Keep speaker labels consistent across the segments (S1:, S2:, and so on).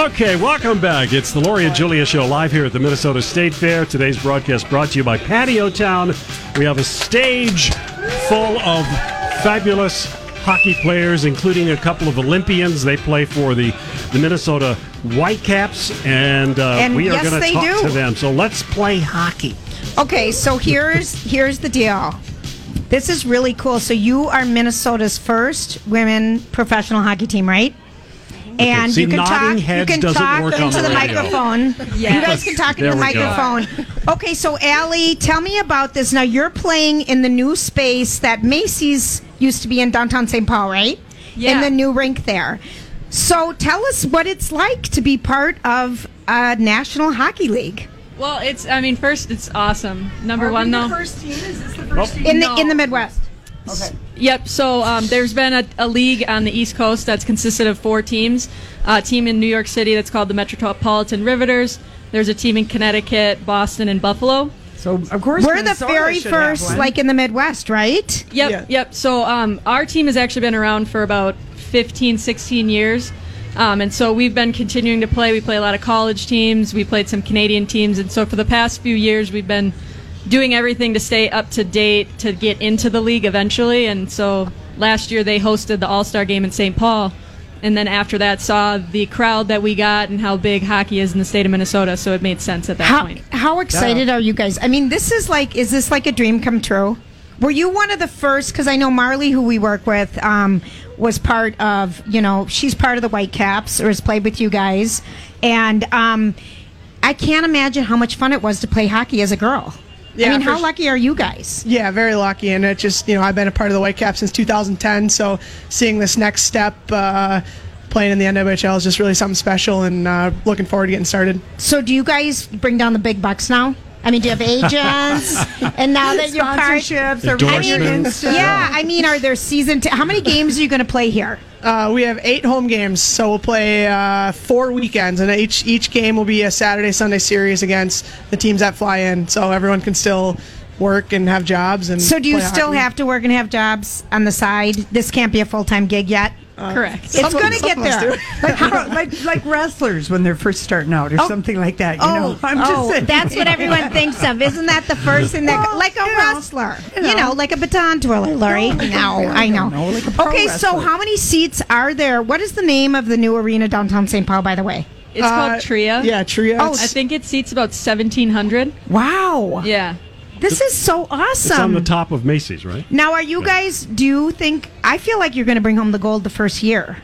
S1: Okay, welcome back. It's the Lori and Julia Show live here at the Minnesota State Fair. Today's broadcast brought to you by Patio Town. We have a stage full of fabulous hockey players, including a couple of Olympians. They play for the, the Minnesota Whitecaps, and, uh,
S2: And
S1: we are
S2: yes,
S1: going to talk
S2: do.
S1: to them. So let's play hockey.
S2: Okay, so here's here's the deal. This is really cool. So you are Minnesota's first women professional hockey team, right? And
S1: see,
S2: you can
S1: nodding
S2: talk. You can
S1: doesn't
S2: talk
S1: work on
S2: into
S1: the
S2: the,
S1: radio.
S2: microphone. You guys can talk into
S1: There
S2: the
S1: we go.
S2: microphone. Okay, so Allie, tell me about this. Now you're playing in the new space that Macy's used to be in downtown St. Paul, right?
S3: Yeah.
S2: In the new rink there. So tell us what it's like to be part of a National Hockey League
S3: Well, it's. I mean, first, it's awesome. Number one, though. First team.
S2: Is in the
S3: No.
S2: the in the Midwest.
S3: Yep. So um, there's been a, a league on the East Coast that's consisted of four teams. A team in New York City that's called the Metropolitan Riveters. There's a team in Connecticut, Boston, and Buffalo.
S4: So of course
S2: We're the very first, like in the Midwest, right?
S3: Yep.
S4: Yeah.
S3: Yep. So um, our team has actually been around for about 15, 16 years. Um, and so we've been continuing to play. We play a lot of college teams. We played some Canadian teams. And so for the past few years, we've been doing everything to stay up to date to get into the league eventually. And so last year they hosted the All Star game in St. Paul. And then after that, saw the crowd that we got and how big hockey is in the state of Minnesota. So it made sense at that
S2: How
S3: point.
S2: how excited are you guys? I mean, this is like, is this like a dream come true? Were you one of the first? Because I know Marley, who we work with, um, was part of. You know, she's part of the Whitecaps or has played with you guys, and um, I can't imagine how much fun it was to play hockey as a girl. I mean, how lucky are you guys?
S5: Yeah, very lucky, and it just you know I've been a part of the Whitecaps since 2010, so seeing this next step, uh, playing in the NWHL is just really something special, and uh, looking forward to getting started.
S2: So, do you guys bring down the big bucks now? I mean, do you have agents? and now that you're part,
S4: sponsorships or
S1: Endorsements.
S4: Endorsements.
S2: yeah. I mean, are there season? T- how many games are you going to play here?
S5: Uh, we have eight home games, so we'll play uh, four weekends, and each each game will be a Saturday Sunday series against the teams that fly in, so everyone can still work and have jobs. And
S2: So do you still
S5: hockey.
S2: have to work and have jobs on the side? This can't be a full time gig yet.
S3: Correct.
S2: It's
S5: Some
S2: going to get there.
S4: like, how, like like wrestlers when they're first starting out or something like that. You know, I'm just
S2: oh,
S4: saying.
S2: that's what everyone thinks of. Isn't that the first thing that,
S4: Well,
S2: like a
S4: you know,
S2: wrestler,
S4: you
S2: you know,
S4: know.
S2: like a baton twirler, Lori? No, I know.
S4: know, like a pro
S2: okay, so how many seats are there? What is the name of the new arena downtown St. Paul, by the way?
S3: It's
S5: Uh,
S3: called Tria.
S5: Yeah, Tria.
S2: Oh,
S3: I think it seats about 1,700.
S2: Wow,
S3: Yeah.
S2: This is so awesome.
S1: It's on the top of Macy's, right?
S2: now, are you guys? Do you think? I feel like you're going to bring home the gold the first year.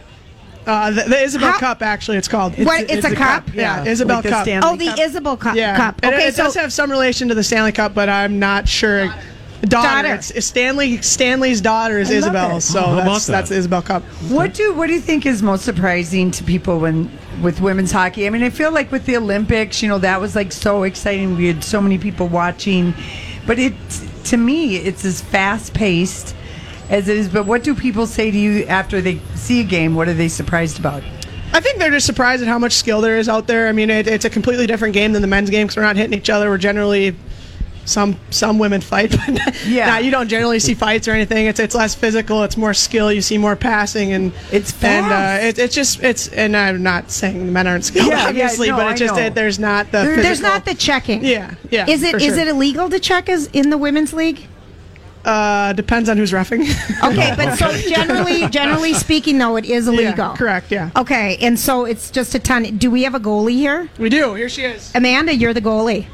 S5: uh, the, the Isobel
S2: How-
S5: Cup actually, it's called.
S2: What? It's a
S4: the
S2: cup?
S5: Yeah,
S4: Yeah,
S5: Isobel
S4: like
S5: Cup.
S4: Stanley
S2: Oh, the
S4: Cup.
S2: Isobel Cup.
S5: Yeah,
S2: cup. Okay,
S5: it,
S2: so
S5: does have some relation to the Stanley Cup, but I'm not sure. Daughter,
S2: Daughter.
S5: It's, it's Stanley. Stanley's daughter is Isobel,
S4: it.
S5: so
S1: Oh,
S5: that's
S1: that?
S5: that's the Isobel Cup.
S4: What do what do you think is most surprising to people when with women's hockey? I mean, I feel like with the Olympics, you know, that was like so exciting. We had so many people watching, but it to me, it's as fast paced as it is. But what do people say to you after they see a game? What are they surprised about?
S5: I think they're just surprised at how much skill there is out there. I mean, it, it's a completely different game than the men's game because we're not hitting each other. We're generally some some women fight, but
S4: Yeah.
S5: nah, you don't generally see fights or anything. It's it's less physical. It's more skill. You see more passing and
S4: It's
S5: and uh, it, it's just it's and I'm not saying the men aren't skilled,
S4: Yeah, yeah,
S5: obviously,
S4: no,
S5: but it's just it, there's not the
S4: There-
S5: physical,
S2: there's not the checking.
S5: yeah yeah.
S2: Is it is
S5: sure.
S2: it illegal to check as in the women's league?
S5: Uh, depends on who's refing.
S2: Okay, but so generally, generally speaking, though, it is illegal.
S5: Yeah, correct. Yeah.
S2: Okay, and so it's just a ton. Do we have a goalie here?
S5: We do. Here she is.
S2: Amanda, you're the goalie.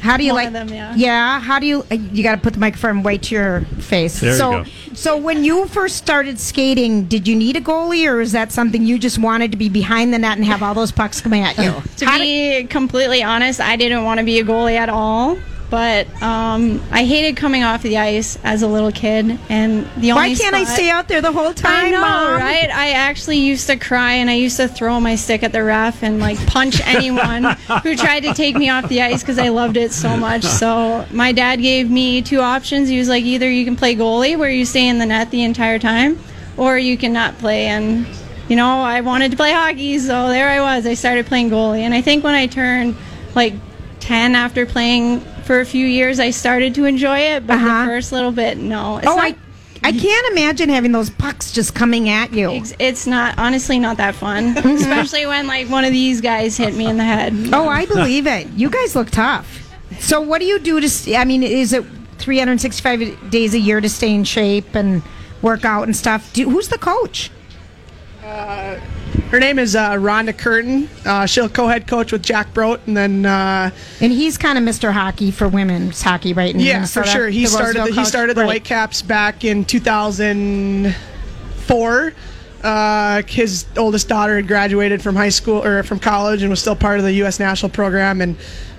S2: How do you like
S6: them, yeah.
S2: Yeah, how do you uh, you got to put the microphone right to your face.
S1: There you
S2: so
S1: go.
S2: so when you first started skating, did you need a goalie or is that something you just wanted to be behind the net and have all those pucks coming at you?
S6: To
S2: How
S6: be completely honest, I didn't want to be a goalie at all. But um, I hated coming off the ice as a little kid, and the only
S2: Why can't I stay out there the whole time,
S6: I know,
S2: Mom?
S6: right? I actually used to cry and I used to throw my stick at the ref and like punch anyone who tried to take me off the ice because I loved it so much. So my dad gave me two options. He was like, either you can play goalie where you stay in the net the entire time, or you can not play. And you know, I wanted to play hockey, so there I was. I started playing goalie, and I think when I turned like 10 after playing for a few years, I started to enjoy it. But
S2: Uh-huh.
S6: the first little bit, no. It's
S2: oh,
S6: not-
S2: I I can't imagine having those pucks just coming at you.
S6: It's, it's not honestly not that fun, especially when like one of these guys hit me in the head.
S2: Oh, I believe it. You guys look tough. So, what do you do to? st- I mean, is it 365 days a year to stay in shape and work out and stuff? Do, who's the coach?
S5: Her name is uh, Ronda Curtin. Uh, she'll co-head coach with Jack Brodt, and then uh,
S2: And he's kind of Mr. Hockey for women's hockey, right? in
S5: yeah,
S2: Minnesota,
S5: for sure. He
S2: the
S5: started. The, he started the
S2: Right.
S5: Whitecaps back in 2004. Uh, his oldest daughter had graduated from high school or from college and was still part of the U.S. national program and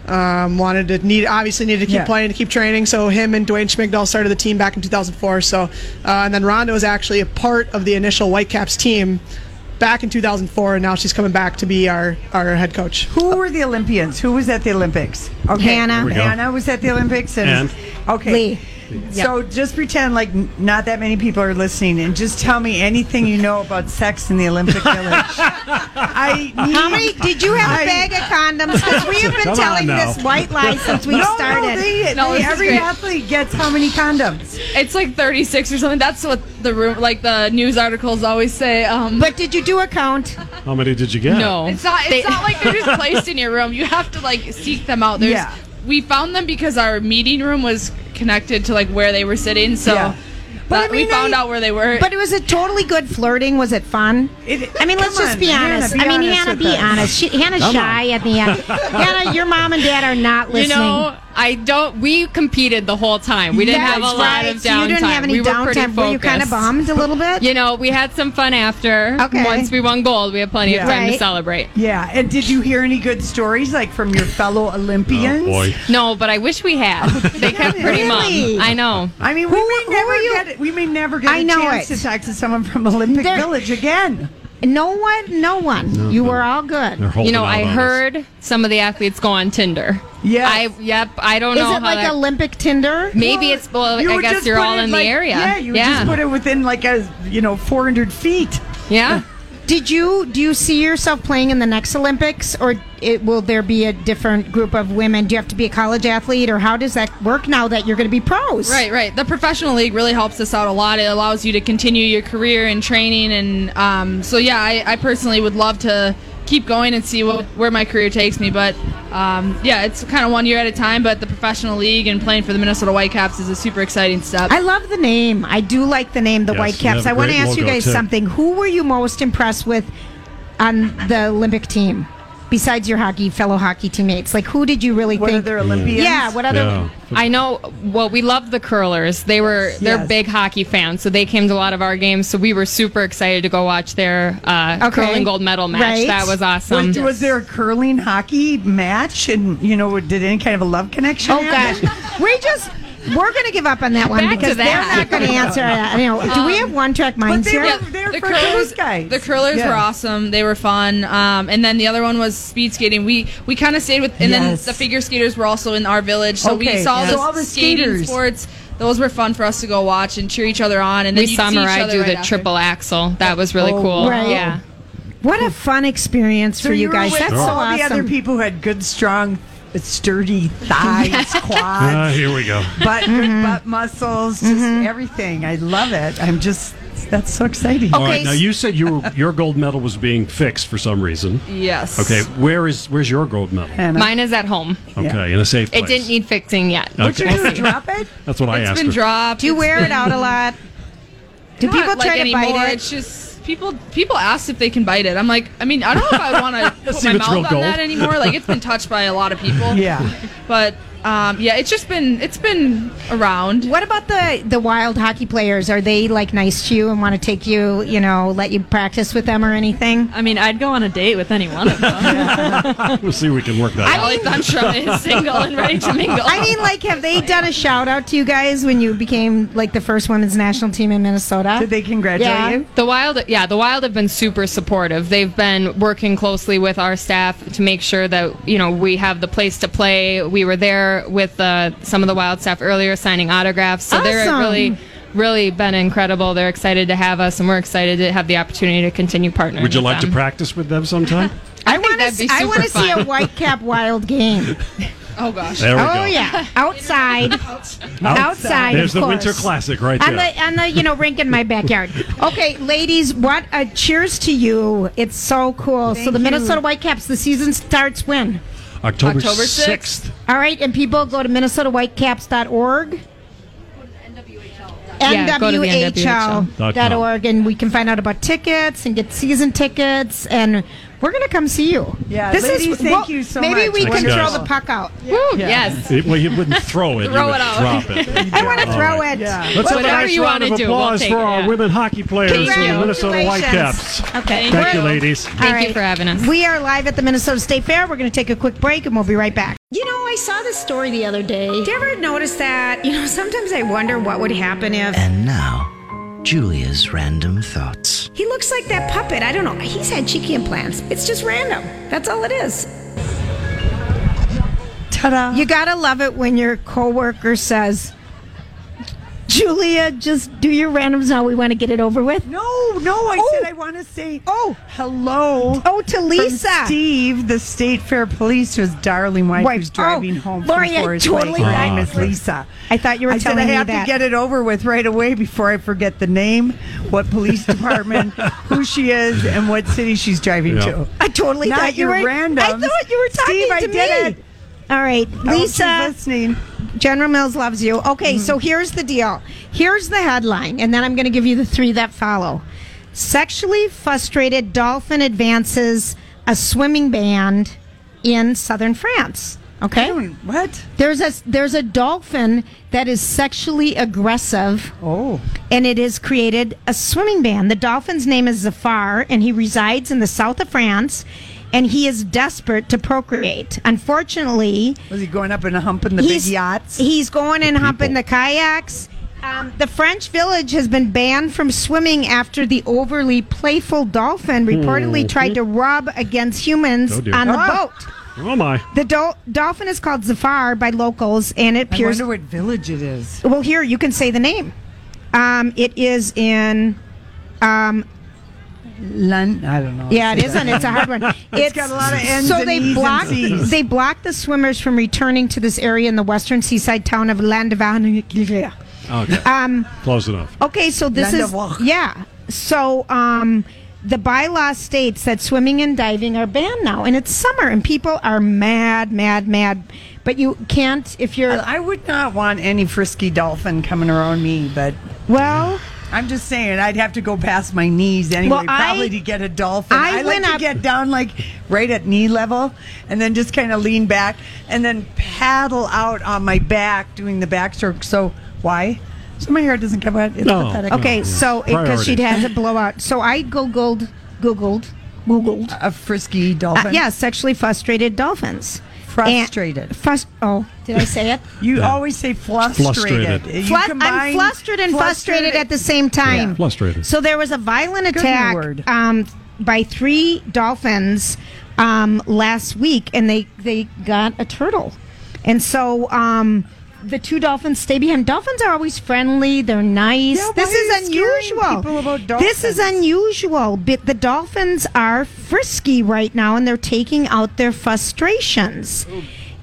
S5: um, wanted to need obviously needed to keep
S4: Yeah.
S5: playing to keep training. So him and Dwayne Schmigdal started the team back in 2004. So uh, and then Rhonda was actually a part of the initial Whitecaps team back in 2004, and now she's coming back to be our our head coach.
S4: Who were the Olympians? Who was at the Olympics? Okay.
S2: Hannah. There
S1: we go.
S4: Hannah was at the Olympics. And,
S1: And?
S4: okay.
S2: Lee.
S4: So just pretend like not that many people are listening, and just tell me anything you know about sex in the Olympic Village. I need,
S2: How many? Did you have a
S4: I-
S2: bag of condoms? Because we have been telling this white lie since we
S4: No,
S2: started.
S4: no, they,
S7: No,
S4: they- every athlete gets how many condoms?
S7: It's like 36 or something. That's what the room, like the news articles always say. Um,
S2: but did you do a count?
S1: How many did you get?
S7: no, it's not. It's not like they're just placed in your room. You have to like seek them out. There's,
S4: Yeah.
S7: We found them because our meeting room was connected to like where they were sitting. So,
S4: Yeah. But I mean,
S7: we found
S4: I-
S7: out where they were.
S2: But it was a totally good flirting. Was it fun?
S4: It-
S2: I mean, let's just
S4: on,
S2: be
S4: Hannah,
S2: honest.
S4: be
S2: I mean,
S4: honest
S2: Hannah, be honest. She, Hannah's
S1: Come
S2: shy at the end. Hannah, your mom and dad are not listening.
S8: You know, I don't. We competed the whole time. We didn't
S2: That's
S8: have a lot of downtime.
S2: So you didn't have any
S8: we were pretty
S2: downtime. Were you kind of
S8: focused.
S2: bummed a little bit?
S8: You know, we had some fun after.
S2: Okay.
S8: Once we won gold, we had plenty
S4: Yeah.
S8: of time
S2: Right.
S8: to celebrate.
S4: Yeah, and did you hear any good stories like from your fellow oh, Olympians?
S1: Oh boy.
S8: No, but I wish we had. They kept pretty
S2: Really?
S8: mum. I know.
S4: I mean, we
S2: Who-
S4: may
S2: who
S4: never
S2: are you-
S4: get it. We may never get
S2: I
S4: a
S2: know
S4: chance
S2: it.
S4: to talk to someone from Olympic
S2: There-
S4: Village again.
S2: No one, no one. you were all good.
S8: You know, I
S1: on us.
S8: heard some of the athletes go on Tinder.
S4: Yeah.
S8: I yep. I don't
S2: Is
S8: know Is
S2: it
S8: how
S2: like
S8: that.
S2: Olympic Tinder?
S8: maybe
S4: Well,
S8: it's. Well,
S4: you
S8: I guess you're all in
S4: like-
S8: the area.
S4: Yeah, you
S8: yeah.
S4: just put it within like a you know 400 feet.
S8: yeah.
S2: Did you do you see yourself playing in the next Olympics, or it, will there be a different group of women? Do you have to be a college athlete, or how does that work now that you're going to be pros?
S7: Right, right. The professional league really helps us out a lot. It allows you to continue your career and training, and um, so yeah, I, I personally would love to keep going and see what, where my career takes me. But um, yeah, it's kind of one year at a time. But the professional league and playing for the Minnesota Whitecaps is a super exciting step.
S2: I love the name. I do like the name, the
S1: Yes,
S2: Whitecaps.
S1: they have
S2: I
S1: a
S2: want to ask you guys
S1: too.
S2: something. Who were you most impressed with on the Olympic team, besides your hockey fellow hockey teammates? Like, who did you really
S4: What
S2: think?
S4: other Olympians?
S2: yeah, what other?
S1: Yeah.
S8: I know. Well, we love the curlers. They were they're
S4: Yes.
S8: big hockey fans, so they came to a lot of our games. So we were super excited to go watch their uh,
S2: Okay.
S8: curling gold medal match.
S2: Right.
S8: That was awesome.
S4: Was, was there a curling hockey match, and you know, did any kind of a love connection?
S2: Oh
S4: happen?
S2: gosh, we just we're going to give up on that one
S8: Back to
S2: because they're not going to answer that. You know, do we have one track minds
S4: they
S2: here?
S4: were-
S7: the curlers,
S4: guys.
S7: the curlers
S4: Yeah.
S7: were awesome. They were fun. Um, and then the other one was speed skating. We we kind of stayed with, and
S4: Yes.
S7: then the figure skaters were also in our village. So we saw
S4: yeah.
S7: the,
S4: So all the
S7: skating
S4: skaters.
S7: sports. Those were fun for us to go watch and cheer each other on. And then
S8: we
S7: you'd
S8: saw
S7: see Mirai
S8: do
S7: right
S8: the
S7: after.
S8: triple axel. That was really
S4: Oh,
S8: cool.
S2: right.
S8: Yeah.
S2: What a fun experience
S4: So
S2: for you
S4: were
S2: guys.
S4: with
S2: That's so
S4: all the other people who had good, strong, sturdy thighs, quads.
S1: Ah, here we go.
S4: butt,
S2: Mm-hmm.
S4: butt muscles, just everything. I love it. I'm just That's so exciting.
S1: All right. Now you said you your gold medal was being fixed for some reason.
S8: Yes.
S1: Okay. Where is where's your gold medal?
S8: Mine is at home.
S1: Okay, in a safe place.
S8: It didn't need fixing yet.
S1: Okay.
S8: We'll see.
S4: Drop it.
S1: That's what I
S7: It's
S1: asked
S7: been
S1: her.
S7: dropped.
S2: Do you wear it out a lot? Do
S7: Not,
S2: people
S7: like,
S2: try to
S7: anymore.
S2: bite it?
S7: It's just people. People ask if they can bite it. I'm like, I mean, I don't know if I want to put
S1: See
S7: my
S1: if it's
S7: mouth on
S1: gold.
S7: that anymore. Like it's been touched by a lot of people.
S4: Yeah.
S7: But um, yeah, it's just been it's been around.
S2: What about the the wild hockey players? Are they like nice to you and want to take you, you know, let you practice with them or anything?
S3: I mean, I'd go on a date with any one of them.
S1: We'll see if we can work that out.
S7: Like, I'm sure is single and ready to mingle.
S2: I mean, like, have they done a shout out to you guys when you became like the first women's national team in Minnesota?
S4: Did they congratulate
S2: Yeah.
S4: you?
S8: The Wild, yeah, the Wild have been super supportive. They've been working closely with our staff to make sure that you know we have the place to play. We were there with uh, some of the Wild staff earlier, signing autographs. So they're really, really been incredible. They're excited to have us, and we're excited to have the opportunity to continue partnering.
S1: Would you
S8: with
S1: like to practice with them sometime?
S2: I want
S8: that'd
S2: to. I want to see a
S8: fun.
S2: Whitecap Wild game.
S7: oh gosh.
S1: There we
S2: oh
S1: go.
S2: yeah, outside, outside.
S1: There's
S2: of
S1: the Winter. Classic right
S2: on
S1: there.
S2: the on the you know rink in my backyard. Okay, ladies, what a cheers to you! It's so cool. so
S4: Thank
S2: the
S4: you.
S2: Minnesota Whitecaps. The season starts when?
S1: October,
S7: October
S1: 6th.
S2: All right, and people go to minnesotawhitecaps.org.
S8: Yeah, go to
S2: NWHL.org, and we can find out about tickets and get season tickets, and we're going to come see you.
S4: Yeah, this ladies, thank you so
S2: maybe
S4: much.
S2: we
S1: Thanks,
S2: can
S1: guys.
S2: throw the puck out.
S8: Woo, Yes.
S1: It- well, you wouldn't throw it. you
S7: Throw
S1: would
S7: it out.
S1: drop it.
S2: I want to throw
S1: right.
S2: it.
S4: Yeah.
S1: Let's have a
S8: Whatever
S1: nice
S8: you
S1: round
S8: wanna
S1: of
S8: do, we'll
S1: applause for
S8: it,
S1: our women hockey players in the Minnesota Whitecaps.
S2: Okay.
S1: Thank you, ladies.
S8: Thank
S2: All
S8: you for having us.
S2: We are live at the Minnesota State Fair. We're going to take a quick break and we'll be right back. You know, I saw this story the other day. Did you ever notice that? You know, sometimes I wonder what would happen if
S9: And now, Julia's random thoughts.
S2: he looks like that puppet. I don't know. He's had cheeky implants. It's just random. That's all it is.
S4: Ta-da.
S2: You gotta love it when your coworker says, Julia, just do your randoms now. We want to get it over with.
S4: no, no, I
S2: Oh.
S4: said I want to say
S2: Oh.
S4: hello.
S2: Oh, to
S4: from
S2: Lisa.
S4: Steve, the State Fair Police, whose darling wife,
S2: Wife.
S4: who's driving
S2: Oh,
S4: home
S2: Lori,
S4: from
S2: I
S4: Forest
S2: totally
S4: Lake. Her
S1: thought-
S4: name is Lisa.
S2: I thought you were
S4: I said I
S2: me
S4: have
S2: that.
S4: to get it over with right away before I forget the name, what police department, who she is, and what city she's driving
S1: Yeah.
S4: to.
S2: I totally
S4: Not
S2: thought you were
S4: random.
S2: I thought you were talking
S4: Steve,
S2: to
S4: I
S2: me.
S4: did it.
S2: All right,
S4: I hope she's
S2: Lisa.
S4: listening.
S2: General Mills loves you. Okay,
S4: Mm-hmm.
S2: so here's the deal. Here's the headline, and then I'm going to give you the three that follow. Sexually frustrated dolphin advances a swimming band in southern France. Okay,
S4: What?
S2: there's a there's a dolphin that is sexually aggressive
S4: Oh.
S2: and it has created a swimming band. The dolphin's name is Zafar, and he resides in the south of France, and he is desperate to procreate. Unfortunately,
S4: Was he going up and humping the big yachts?
S2: he's going and humping the kayaks. Um, the French village has been banned from swimming after the overly playful dolphin reportedly tried to rub against humans
S1: Oh,
S2: on the
S4: Ah.
S2: boat.
S1: Oh, my.
S2: The dol- dolphin is called Zafar by locals, and it appears.
S4: I
S2: appears.
S4: wonder what village it is.
S2: Well, here you can say the name. Um, it is in. Um,
S4: Lun- I don't know.
S2: yeah, it isn't. It's a hard one.
S4: It's got a lot of N's
S2: So
S4: and
S2: they
S4: E's and
S2: blocked.
S4: C's.
S2: They blocked the swimmers from returning to this area in the western seaside town of Landavana.
S1: Okay.
S2: Um,
S1: Close enough.
S2: okay, so this is yeah. So um, the bylaw states that swimming and diving are banned now, and it's summer, and people are mad, mad, mad. But you can't if you're
S4: I would not want any frisky dolphin coming around me, but
S2: well.
S4: I'm just saying I'd have to go past my knees anyway,
S2: Well, I-
S4: probably to get a dolphin.
S2: I
S4: I, like
S2: went
S4: to
S2: up-
S4: get down like right at knee level, and then just kind of lean back, and then paddle out on my back doing the backstroke. So why? So my hair doesn't get wet. It's
S1: No.
S4: pathetic.
S2: Okay,
S1: yeah.
S2: so because she'd had a blowout, so I googled, googled, googled.
S4: a frisky dolphin.
S2: Uh, yeah, sexually frustrated dolphins.
S4: Frustrated.
S2: And frus- oh, did I say it?
S4: You
S1: Yeah.
S4: always say frustrated.
S1: Frustrated.
S4: You
S2: Flu- I'm
S4: combine
S2: flustered and frustrated at the same time.
S1: Yeah, frustrated.
S2: So there was a violent attack um, by three dolphins um, last week, and they they got a turtle, and so. Um, the two dolphins stay behind. Dolphins are always friendly. They're nice.
S4: Yeah,
S2: this is unusual.
S4: about
S2: This is unusual. But the dolphins are frisky right now, and they're taking out their frustrations.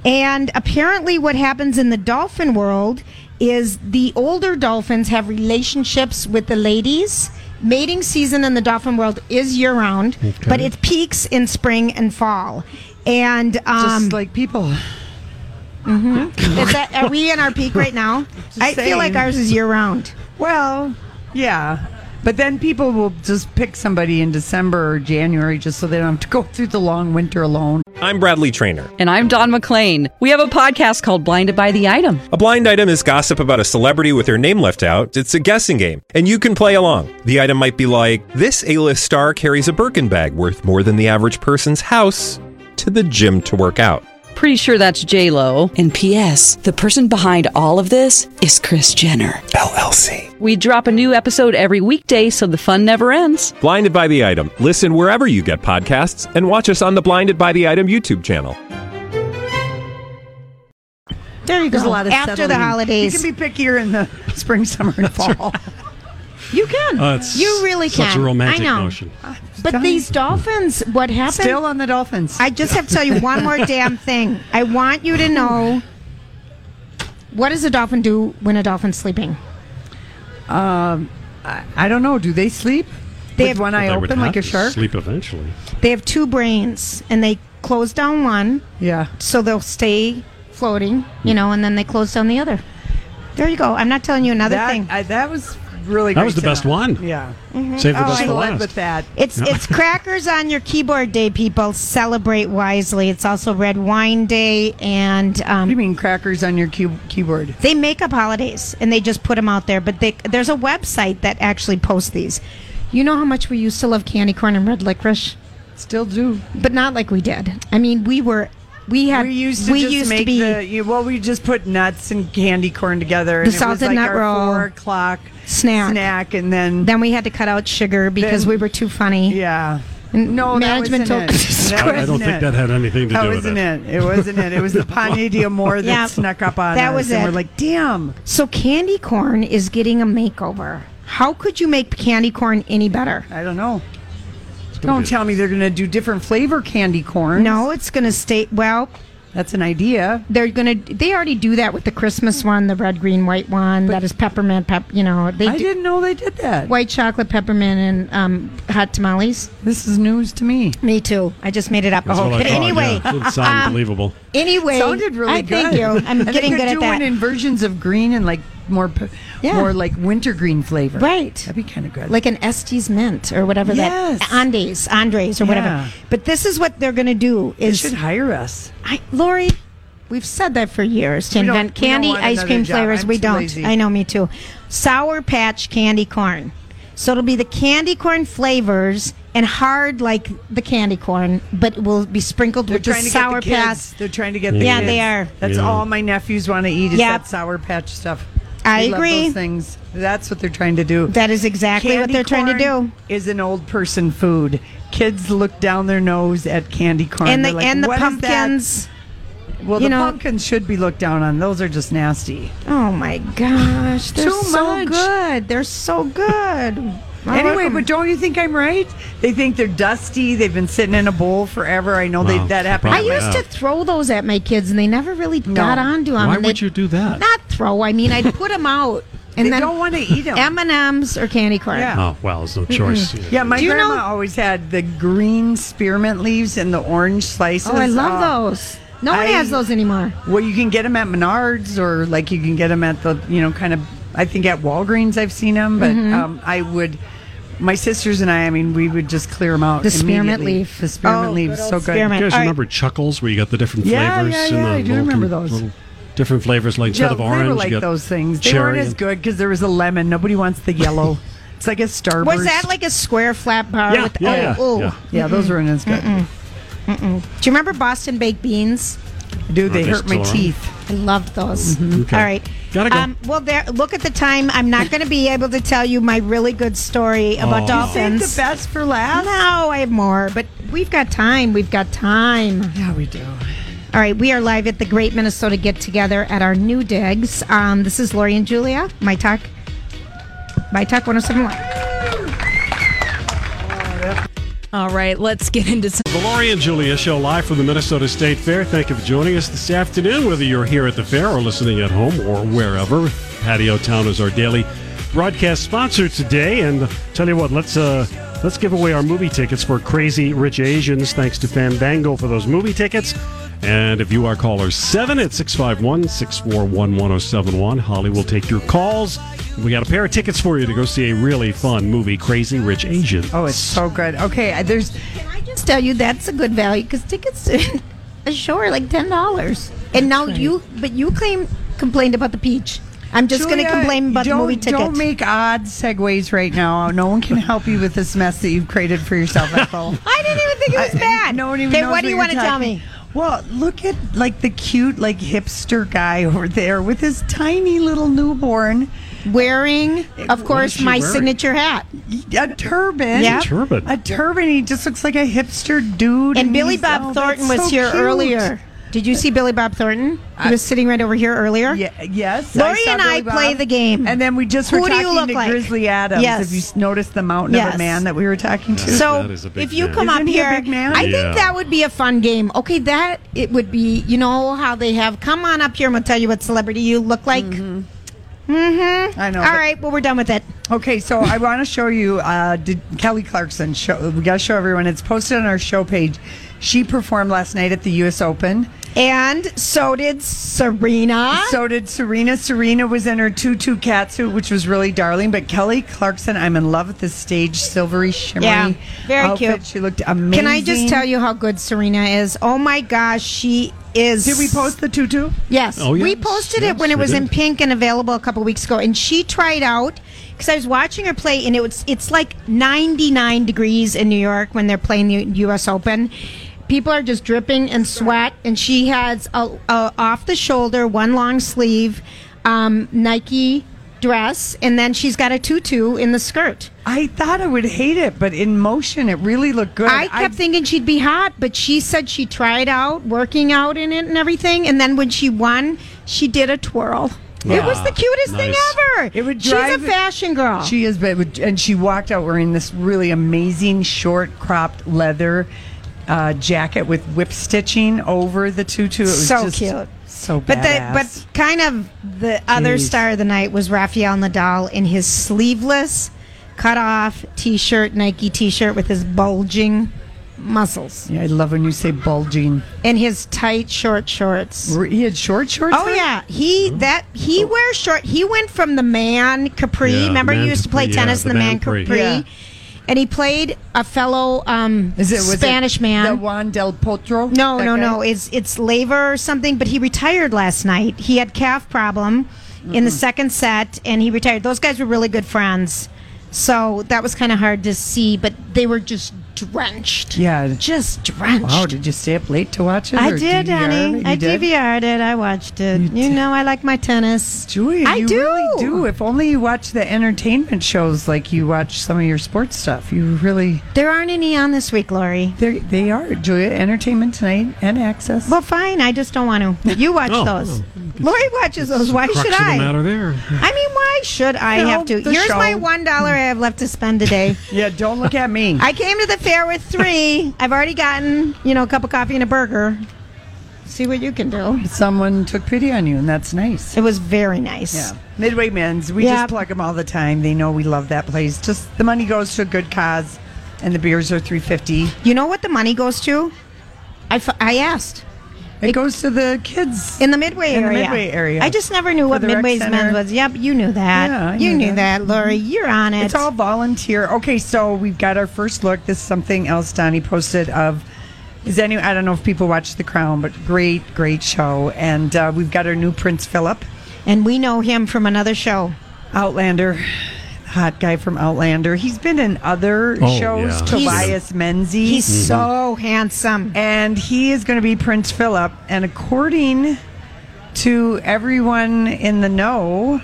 S2: And apparently, what happens in the dolphin world is the older dolphins have relationships with the ladies, mating season in the dolphin world is year round,
S4: Okay.
S2: but it peaks in spring and fall. And um,
S4: Just like people.
S2: Mhm. is that, are we in our peak right now? I feel like ours is year round.
S4: Well, yeah. But then people will just pick somebody in December or January just so they don't have to go through the long winter alone.
S10: I'm Bradley Trainer.
S11: And I'm Don McClain. We have a podcast called Blinded by the Item.
S10: A blind item is gossip about a celebrity with their name left out. It's a guessing game, and you can play along. The item might be like this: A-list star carries a Birkin bag worth more than the average person's house to the gym to work out.
S11: Pretty sure that's J Lo. And P.S. The person behind all of this is Kris Jenner
S10: LLC.
S11: We drop a new episode every weekday, so the fun never ends.
S10: Blinded by the item. Listen wherever you get podcasts, and watch us on the Blinded by the Item YouTube channel.
S2: There you
S4: There's
S2: go.
S4: a lot of
S2: After the holidays.
S4: You can be pickier in the spring, summer, and fall.
S2: You can.
S1: It's
S2: you really
S1: such
S2: can.
S1: a romantic
S2: I know.
S1: notion.
S2: But these dolphins, what happened?
S4: Still on the Dolphins.
S2: I just have to tell you one more damn thing. I want you to know what does a dolphin do when a dolphin's sleeping?
S4: Um, I, I don't know. Do they sleep
S2: They
S4: with
S2: have-
S4: one eye
S1: They would
S4: open like
S1: have
S4: a
S1: to
S4: shark?
S1: Sleep eventually.
S2: They have two brains and they close down one.
S4: Yeah.
S2: So they'll stay floating, you know, and then they close down the other. There you go. I'm not telling you another
S4: that,
S2: thing.
S4: I, that was really.
S1: That
S4: great
S1: was the
S4: to
S1: best
S4: know.
S1: one.
S4: Yeah.
S2: Mhm.
S1: Save the
S2: Oh,
S1: best
S2: I
S1: for
S4: led
S1: last.
S4: with that.
S2: It's it's crackers on your keyboard day, people. Celebrate wisely. It's also red wine day, and um, What do
S4: you mean crackers on your key- keyboard?
S2: They make up holidays and they just put them out there. But they, there's a website that actually posts these. You know how much we used to love candy corn and red licorice,
S4: Still do.
S2: but not like we did. I mean, we were we had
S4: we used to
S2: we
S4: just
S2: used
S4: make
S2: to be
S4: the you, well. We just put nuts and candy corn together.
S2: The
S4: and it was
S2: salted
S4: like
S2: nut
S4: our
S2: roll.
S4: Four o'clock
S2: snack.
S4: snack, and then
S2: Then we had to cut out sugar because
S4: Then-
S2: we were too funny.
S4: yeah.
S2: And
S4: No,
S2: management
S4: that
S2: told
S4: wasn't it. That
S1: I, I don't
S4: wasn't
S1: think
S4: it.
S1: that had anything to
S4: That
S1: do with it.
S4: That wasn't
S1: it.
S4: it. It wasn't it. It was the Pagne d'Amour that
S2: Yeah.
S4: snuck up on it.
S2: That
S4: us.
S2: was
S4: and
S2: it.
S4: We're like, damn.
S2: So candy corn is getting a makeover. How could you make candy corn any better?
S4: I don't know.
S1: Gonna
S4: Don't tell me they're going to do different flavor candy corn.
S2: No, it's going to stay. Well,
S4: That's an idea.
S2: they're going to. They already do that with the Christmas one, the red, green, white one. that is peppermint. Pep. You know, they
S4: I
S2: do
S4: didn't know they did that.
S2: white chocolate, peppermint, and um, hot tamales.
S4: This is news to me.
S2: Me too. I just made it up.
S1: That's what I
S2: but
S1: thought,
S2: anyway,
S1: yeah. it sounded
S2: um,
S1: believable.
S2: anyway,
S4: Sounded really
S2: I
S4: good.
S2: thank you. I'm getting good at
S4: do
S2: that.
S4: it in versions of green and like more, p-
S2: Yeah.
S4: more like wintergreen flavor.
S2: Right.
S4: That'd be kind of good.
S2: like an Estes mint or whatever
S4: Yes.
S2: that Andes, Andres or
S4: Yeah.
S2: whatever. But this is what they're going to do
S4: they
S2: is
S4: should hire us.
S2: I, Lori, we've said that for years to
S4: We
S2: invent candy ice cream
S4: job.
S2: flavors.
S4: I'm
S2: we don't.
S4: lazy.
S2: I know, me too. Sour Patch candy corn. So it'll be the candy corn flavors and hard like the candy corn, but it will be sprinkled
S4: They're
S2: with the sour
S4: the
S2: patch.
S4: They're trying to get
S1: Yeah.
S4: the
S2: Yeah,
S4: kids.
S2: they are.
S4: That's
S1: Yeah.
S4: all my nephews want to eat is
S2: Yep.
S4: that sour patch stuff.
S2: I agree.
S4: those things. That's what they're trying to do.
S2: That is exactly what they're trying to do.
S4: Is an old person food. Kids look down their nose at candy corn.
S2: And the
S4: like,
S2: and the
S4: "What is that?"
S2: pumpkins.
S4: Well,
S2: you
S4: the
S2: know-
S4: pumpkins should be looked down on. Those are just nasty.
S2: Oh my gosh, they're so
S4: much.
S2: good. They're so good. I
S4: anyway,
S2: like 'em.
S4: but don't you think I'm right? They think they're dusty. They've been sitting in a bowl forever. I know they that happened.
S2: I used to throw those at my kids, and they never really got onto them.
S1: Why would
S2: they'd-
S1: you do that?
S2: Not throw. I mean, I'd put them out, and
S4: They
S2: then
S4: don't want to eat them.
S2: M and M's or candy corn.
S4: Yeah.
S1: Oh well, there's no choice.
S4: Yeah, my grandma
S2: know-
S4: always had the green spearmint leaves and the orange slices.
S2: Oh, I love
S4: Uh,
S2: those. No one
S4: I-
S2: has those anymore.
S4: Well, you can get them at Menards or like you can get them at the, you know, kind of, I think at Walgreens I've seen them, but
S2: Mm-hmm.
S4: um, I would, my sisters and I, I mean, we would just clear them out.
S2: The spearmint leaf.
S4: The spearmint
S2: Oh,
S4: leaf,
S2: good
S4: so good.
S2: spearmint.
S1: You guys
S2: All right.
S1: remember Chuckles, where you got the different
S4: Yeah,
S1: flavors?
S4: yeah,
S1: and
S4: yeah,
S1: the
S4: I do remember those.
S1: little different flavors, like instead
S4: Yeah,
S1: of
S4: they
S1: orange,
S4: were
S1: you
S4: like those things. They weren't as good because there was a lemon. Nobody wants the yellow. it's like a Starburst.
S2: Was that like a square flat bar?
S1: Yeah,
S2: with,
S1: yeah,
S2: oh,
S1: yeah,
S2: oh.
S1: yeah.
S4: Yeah, those weren't as good.
S2: Do you remember Boston baked beans?
S4: Dude, they
S1: they
S4: hurt my
S1: still around?
S4: teeth.
S2: I loved those.
S1: Okay.
S2: All right.
S1: Gotta go.
S2: Um, well, there. Look at the time. I'm not going to be able to tell you my really good story about
S1: Oh.
S2: dolphins.
S4: Save the best for last.
S2: No, I have more, but we've got time. We've got time.
S4: Yeah, we do.
S2: All right, we are live at the Great Minnesota Get Together at our new digs. Um, this is Lori and Julia, My Talk, My Talk 1071.
S12: All right, let's get into some.
S1: The Lori and Julia show live from the Minnesota State Fair. Thank you for joining us this afternoon, whether you're here at the fair or listening at home or wherever. Patio Town is our daily broadcast sponsor today. And tell you what, let's uh, let's give away our movie tickets for Crazy Rich Asians. Thanks to Fandango for those movie tickets. And if you are caller seven at 651 641 1071, Holly will take your calls. We got a pair of tickets for you to go see a really fun movie, Crazy Rich Asians.
S4: Oh, it's so good. Okay, there's. Can I- there's
S2: just tell you that's a good value because tickets to a show are like ten dollars. And now you, but you claim complained about the peach. I'm just going to complain about the movie ticket.
S4: Don't make odd segues right now. No one can help you with this mess that you've created for yourself, Ethel.
S2: I didn't even think it was
S4: I-
S2: bad.
S4: No one even
S2: Okay,
S4: knows
S2: what do you want to tell me?
S4: Well, look at like the cute, like hipster guy over there with his tiny little newborn,
S2: wearing, of course, my signature hat,
S4: a turban.
S2: Yeah.
S1: Turban.
S4: a turban. He just looks like a hipster dude.
S2: And Billy Bob
S4: oh,
S2: Thornton was
S4: so
S2: here
S4: cute.
S2: earlier. Did you see Billy Bob Thornton? He was sitting right over here earlier.
S4: Yeah, yes.
S2: Lori
S4: saw
S2: and I
S4: Billy
S2: play the game.
S4: And then we just
S2: Who
S4: were
S2: do
S4: talking
S2: you look
S4: to
S2: like?
S4: Grizzly Adams.
S2: Yes.
S4: If you noticed the mountain of
S2: Yes.
S4: a man that we were talking to.
S2: So
S1: That is a big
S2: if you
S1: man.
S2: come
S4: Isn't
S2: up
S4: he a
S2: here,
S4: big man?
S2: I
S1: Yeah.
S2: think that would be a fun game. Okay, that it would be. You know how they have. Come on up here. I'm gonna tell you what celebrity you look like. Mm-hmm.
S4: I know.
S2: All
S4: but-
S2: right. Well, we're done with it.
S4: Okay, so I want to show you uh, did Kelly Clarkson show. We got to show everyone. It's posted on our show page. She performed last night at the U.S. Open.
S2: And so did Serena.
S4: So did Serena. Serena was in her tutu catsuit, which was really darling. But Kelly Clarkson, I'm in love with this stage silvery, shimmery
S2: Yeah, very
S4: outfit.
S2: cute.
S4: She looked amazing.
S2: Can I just tell you how good Serena is? Oh my gosh, she is.
S4: Did we post the tutu?
S2: Yes,
S1: Oh,
S2: we posted
S1: yes,
S2: it when it
S1: we
S2: was in pink and available a couple weeks ago, and she tried out because I was watching her play, and it was it's like 99 degrees in New York when they're playing the U.S. Open. People are just dripping in sweat, and she has a, a off the shoulder, one long sleeve um, Nike dress, and then she's got a tutu in the skirt.
S4: I thought I would hate it, but in motion, it really looked good.
S2: I kept thinking she'd be hot, but she said she tried out working out in it and everything. And then when she won, she did a twirl. it was the cutest thing ever.
S4: It would
S2: She's a fashion girl.
S4: She is, but would- and she walked out wearing this really amazing short cropped leather uh, jacket with whip stitching over the tutu. It was
S2: so
S4: just
S2: cute.
S4: So
S2: But the
S4: badass.
S2: but kind of the other
S4: Jeez.
S2: star of the night was Rafael Nadal in his sleeveless, cut off T-shirt, Nike T-shirt with his bulging muscles
S4: yeah, I love when you say bulging.
S2: and his tight short shorts.
S4: He had short shorts.
S2: Oh
S4: on?
S2: yeah, he that he wears short. He went from the man capri.
S1: Yeah,
S2: Remember,
S1: man
S2: you used to play
S1: capri, yeah,
S2: tennis
S1: the
S2: in the
S1: man
S2: man
S1: capri.
S2: capri,
S4: Yeah.
S2: And he played a fellow um,
S4: Is it was it
S2: Spanish
S4: the
S2: man.
S4: Juan del Potro?
S2: no, no,
S4: guy?
S2: no. It's it's Laver or something. But he retired last night. He had calf problem in the second set, and he retired. Those guys were really good friends. So that was kind of hard to see, but they were just drenched.
S4: Yeah.
S2: just drenched.
S4: Wow, did you stay up late to watch it?
S2: I did,
S4: DVR
S2: honey.
S4: it?
S2: I
S4: did?
S2: DVR'd it. I watched it. You, know, I like my tennis.
S4: Julia,
S2: I
S4: you
S2: do.
S4: really do. If only you watch the entertainment shows like you watch some of your sports stuff. You really,
S2: There aren't any on this week, Lori.
S4: they they are Julia. Entertainment tonight and Access.
S2: Well, fine. I just don't want to. You watch
S1: Oh,
S2: those.
S1: oh,
S2: Lori watches those. Why
S1: Crux
S2: should
S1: of the
S2: I?
S1: matter there.
S2: I mean, why should I
S4: You know,
S2: have to? Here's
S4: show.
S2: my one dollar I have left to spend today.
S4: yeah, don't look at me.
S2: I came to the fair with three. I've already gotten, you know, a cup of coffee and a burger. See what you can do.
S4: Someone took pity on you, and that's nice.
S2: It was very nice.
S4: Yeah, Midway Men's. We
S2: Yep.
S4: just plug them all the time. They know we love that place. Just the money goes to a good cause, and the beers are three fifty.
S2: You know what the money goes to? I, f- I asked.
S4: It goes to the kids
S2: In the Midway
S4: In the
S2: area.
S4: Midway area.
S2: I just never knew what
S4: the
S2: Midway's
S4: center.
S2: was. Yep, you knew that.
S4: Yeah,
S2: you
S4: knew
S2: knew
S4: that.
S2: that, Lori. You're on it.
S4: It's all volunteer. Okay, so we've got our first look. This is something else Donnie posted of. Is any? I don't know if people watch The Crown, but great, great show. And uh, we've got our new Prince Philip,
S2: and we know him from another show.
S4: Outlander, hot guy from Outlander. He's been in other
S1: Oh,
S4: shows.
S1: yeah.
S4: Tobias Menzies.
S2: He's so handsome.
S4: and he is going to be Prince Philip. And according to everyone in the know,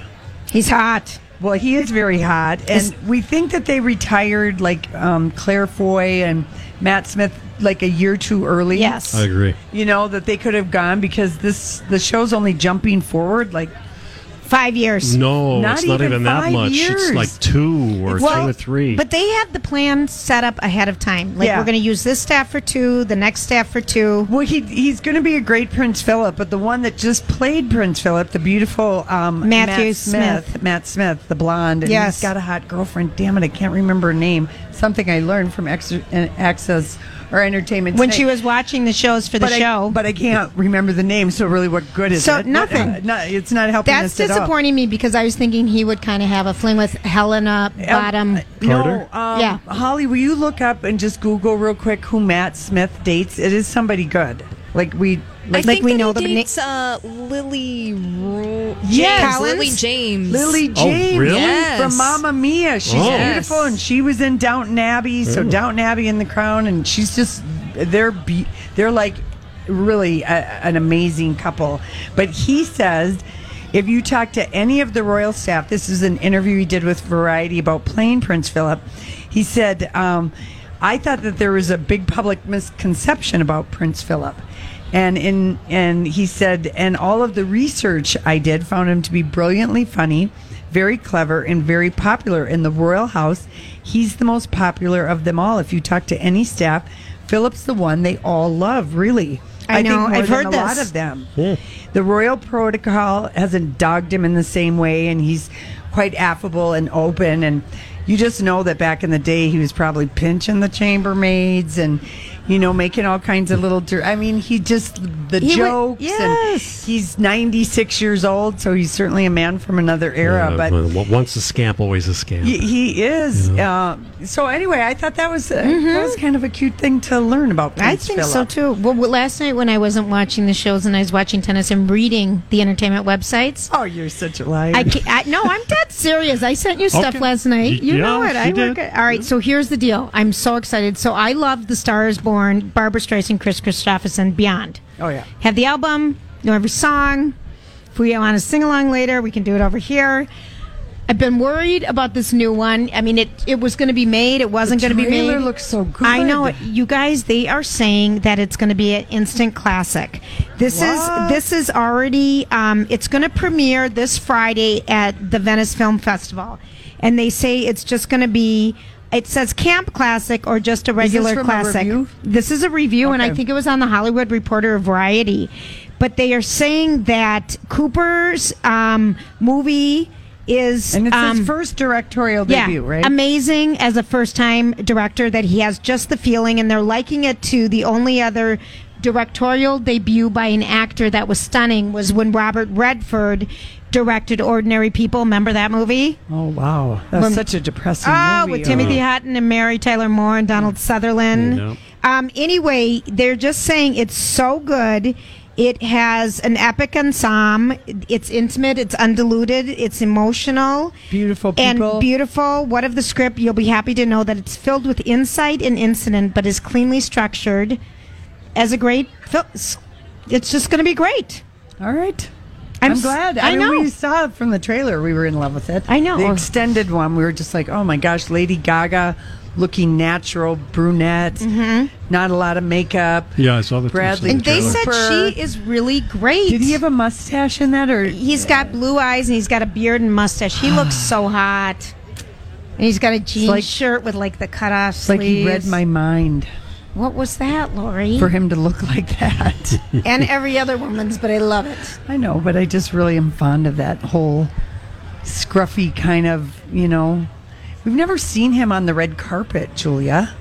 S2: He's hot.
S4: well, he is very hot, and
S2: Is-
S4: we think that they retired like um, Claire Foy and Matt Smith like a year too early.
S2: Yes.
S1: I agree.
S4: you know that they could have gone because this the show's only jumping forward like
S2: Five years.
S1: No,
S4: Not
S1: it's not
S4: even
S1: even that
S4: five
S1: much.
S4: years.
S1: It's like two or two or three.
S2: But they had the plan set up ahead of time. Like
S4: Yeah.
S2: we're going to use this staff for two, the next staff for two.
S4: Well, he he's going to be a great Prince Philip, but the one that just played Prince Philip, the beautiful um,
S2: Matthew
S4: Matt Smith,
S2: Smith.
S4: Matt Smith, the blonde, and
S2: Yes.
S4: he's got a hot girlfriend. Damn it, I can't remember her name. Something I learned from Ex- uh, Access or Entertainment
S2: When
S4: Tonight.
S2: she was watching the shows for the
S4: but
S2: show.
S4: I, but I can't remember the name. So really, what good is
S2: So
S4: it?
S2: nothing.
S4: Uh, no, it's not helping
S2: That's
S4: us at all.
S2: disappointing me because I was thinking he would kind of have a fling with Helena Bottom.
S4: No, um,
S2: Yeah.
S4: Holly, will you look up and just Google real quick who Matt Smith dates? It is somebody good. Like we, like,
S12: I think that he dates uh, Lily. Ro-
S4: Yes.
S12: James, Lily James.
S4: Lily
S1: Oh,
S4: James
S1: really?
S12: Yes.
S4: from Mamma Mia. She's
S1: Oh.
S4: beautiful, and she was in Downton Abbey. So
S1: Oh.
S4: Downton Abbey and The Crown, and she's just they're be, they're like really a, an amazing couple. But he says. If you talk to any of the royal staff, this is an interview he did with Variety about playing Prince Philip. He said, um, "I thought that there was a big public misconception about Prince Philip." And in and he said and all of the research I did found him to be brilliantly funny, very clever and very popular in the royal house. He's the most popular of them all. If you talk to any staff, Philip's the one they all love. Really,
S2: I know.
S4: think more
S2: I've
S4: than
S2: heard
S4: a
S2: this.
S4: lot of them. Hmm. The royal protocol hasn't dogged him in the same way, and he's quite affable and open. And you just know that back in the day, he was probably pinching the chambermaids and, you know, making all kinds of little. Dir- I mean, he just the
S2: He would-
S4: jokes.
S2: yes.
S4: And he's ninety six years old, so he's certainly a man from another era.
S1: Yeah,
S4: but
S1: well, once a scamp, always a scamp.
S4: he, he is. Uh, so anyway, I thought that was uh, that was kind of a cute thing to learn about.
S2: Mm-hmm. I
S4: Prince
S2: think so too. Well, well, last night when I wasn't watching the shows and I was watching tennis and reading the entertainment websites,
S4: Oh, you're such a liar.
S2: I, I no, I'm dead serious. I sent you stuff
S4: Okay.
S2: last night.
S4: Y-
S2: You know
S4: yeah,
S2: it. I
S4: she
S2: work
S4: did.
S2: it. All right, so here's the deal. I'm so excited. So I love The Stars Is Barbra Streisand, Kris Kristofferson, Beyond.
S4: Oh yeah.
S2: Have the album, know every song. If we want to sing along later, we can do it over here. I've been worried about this new one. I mean, it it was going to be made. It wasn't going to be made.
S4: trailer looks so good.
S2: I know it. You guys, they are saying that it's going to be an instant classic. This
S4: What?
S2: is this is already. Um, it's going to premiere this Friday at the Venice Film Festival, and they say it's just going to be. It says camp classic or just a regular
S4: a
S2: classic.
S4: review?
S2: This is a review, and I think it was on the Hollywood Reporter or Variety. But they are saying that Cooper's um, movie is
S4: And it's
S2: um,
S4: his first directorial
S2: yeah,
S4: debut, right?
S2: Amazing as a first time director that he has just the feeling, and they're liking it to the only other directorial debut by an actor that was stunning was when Robert Redford directed Ordinary People. Remember that movie?
S4: Oh wow, that's
S2: When-
S4: such a depressing
S2: Oh,
S4: movie.
S2: with Timothy Hutton and Mary Tyler Moore and Donald Sutherland.
S4: Yep.
S2: Um, anyway, they're just saying it's so good. It has an epic ensemble. It's intimate. It's undiluted. It's emotional.
S4: Beautiful people.
S2: And beautiful. What of the script? You'll be happy to know that it's filled with insight and incident, but is cleanly structured as a great film. It's just going to be great.
S4: All right.
S2: I'm
S4: I'm, glad.
S2: I
S4: I, mean,
S2: know.
S4: We saw it from the trailer. We were in love with it.
S2: I know.
S4: The extended one. We were just like, oh my gosh, Lady Gaga, looking natural, brunette, mm-hmm. not a lot of makeup.
S1: Yeah, I saw the
S4: Bradley.
S2: And they said
S4: Cooper.
S2: she is really great.
S4: Did he have a mustache in that, or
S2: He's got blue eyes and he's got a beard and mustache. He looks so hot. And he's got a jean
S4: like-
S2: shirt with like the cut off
S4: It's like he read my mind
S2: What was that, Lori?
S4: for him to look like that.
S2: and every other woman's, but I love it.
S4: I know, but I just really am fond of that whole scruffy kind of, you know. We've never seen him on the red carpet, Julia.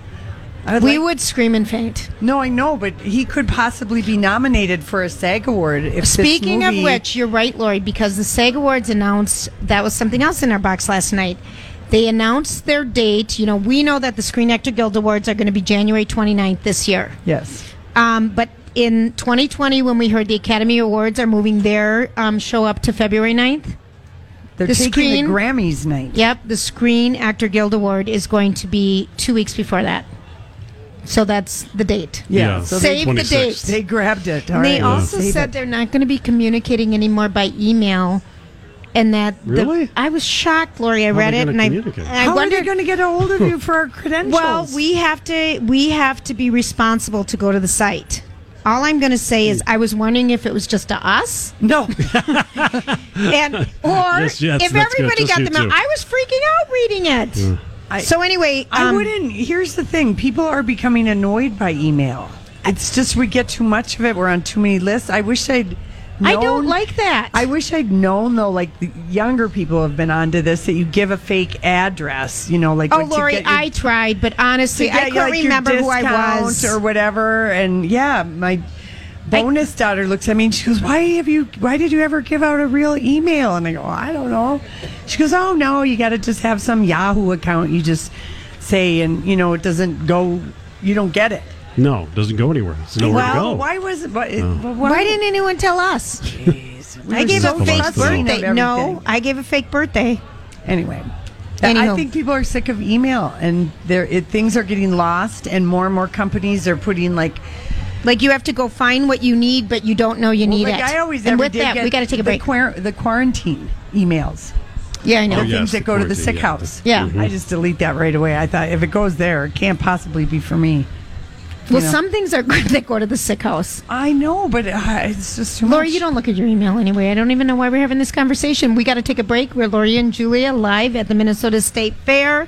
S4: I
S2: we
S4: like-
S2: would scream and faint.
S4: No, I know, but he could possibly be nominated for a SAG award if this
S2: Speaking
S4: movie-
S2: of which, you're right, Lori, because the SAG Awards announced that was something else in our box last night. They announced their date. You know, we know that the Screen Actor Guild Awards are going to be January 29th this year.
S4: yes,
S2: Um, but in 2020, when we heard the Academy Awards are moving their um, show up to February 9th,
S4: they're
S2: The
S4: taking
S2: screen-
S4: the Grammys night.
S2: Yep, the Screen Actor Guild Award is going to be two weeks before that. So that's the date.
S4: Yeah,
S1: Yeah.
S4: so
S2: Save
S4: they,
S2: the date.
S4: they grabbed it. All
S2: And they
S4: right,
S2: also
S4: save
S2: said
S4: it.
S2: they're not going to be communicating anymore by email. And that the- I was shocked, Lori. I
S1: How
S2: read it, and I,
S1: communicate?
S2: and I
S4: How are they going to get a hold of you for our credentials?
S2: well, we have to we have to be responsible to go to the site. All I'm going to say is I was wondering if it was just to us.
S4: No.
S2: and or
S1: Yes, yes,
S2: if
S1: that's good.
S2: everybody
S1: Just
S2: got
S1: you
S2: the mail. I was freaking out reading it. so anyway,
S4: I
S2: um,
S4: wouldn't. Here's the thing: people are becoming annoyed by email. It's just we get too much of it. We're on too many lists. I wish I'd.
S2: I don't like that.
S4: I wish I'd known though. Like younger people have been onto this that you give a fake address. You know, like
S2: Oh, Lori,
S4: your-
S2: I tried, but honestly, I couldn't
S4: like,
S2: remember who I was.
S4: or whatever. And yeah, my bonus daughter looks at me and she goes, "Why have you? Why did you ever give out a real email?" And I go, "I don't know." She goes, "Oh no, you got to just have some Yahoo account. You just say, and you know, it doesn't go. You don't get it."
S1: No, doesn't go anywhere. It's nowhere to
S4: well,
S1: go.
S4: why was it? Why,
S1: Oh.
S4: but
S2: Why didn't anyone tell us?
S4: We
S2: I gave
S4: so
S2: a fake birthday. No, I gave a fake birthday.
S4: Anyway. I think people are sick of email, and there things are getting lost, and more and more companies are putting like,
S2: like you have to go find what you need, but you don't know you
S4: Well,
S2: need
S4: like
S2: it.
S4: I always
S2: and
S4: every
S2: with that, we got to take a
S4: the
S2: break.
S4: quar- the quarantine emails.
S2: Yeah, I know.
S4: The
S2: Oh, yes,
S4: things that go to the sick
S2: yeah.
S4: house.
S2: Yeah. Mhm.
S4: I just delete that right away. I thought if it goes there, it can't possibly be for me.
S2: Well,
S4: know?
S2: some things are good that go to the sick house.
S4: I know, but uh, it's just too much.
S2: Lori,
S4: much.
S2: you don't look at your email anyway. I don't even know why we're having this conversation. We got to take a break. We're Lori and Julia live at the Minnesota State Fair.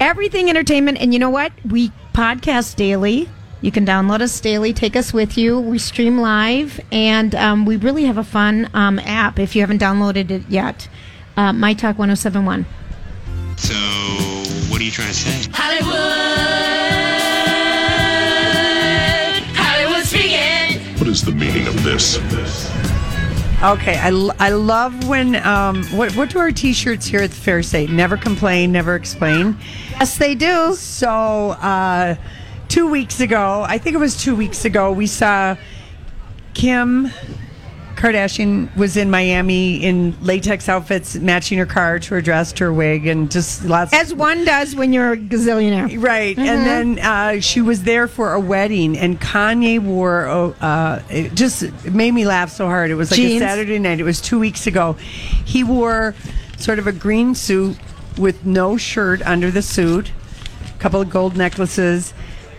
S2: Everything entertainment, and you know what? We podcast daily. You can download us daily, take us with you. We stream live, and um, we really have a fun um, app if you haven't downloaded it yet. Uh, My Talk 1071.
S13: So, what are you trying to say?
S14: Hollywood,
S15: What is the meaning of this?
S4: Okay, I, l- I love when um what what do our t-shirts here at the fair say? Never complain, never explain.
S2: Yes, they do.
S4: So uh, two weeks ago, I think it was two weeks ago, we saw Kim Kardashian was in Miami in latex outfits, matching her car to her dress, to her wig, and just lots.
S2: As one does when you're a gazillionaire.
S4: Right,
S2: Mhm.
S4: and then uh, she was there for a wedding, and Kanye wore. Uh, it just made me laugh so hard. It was like
S2: Jeans.
S4: a Saturday night. It was two weeks ago. He wore sort of a green suit with no shirt under the suit, a couple of gold necklaces,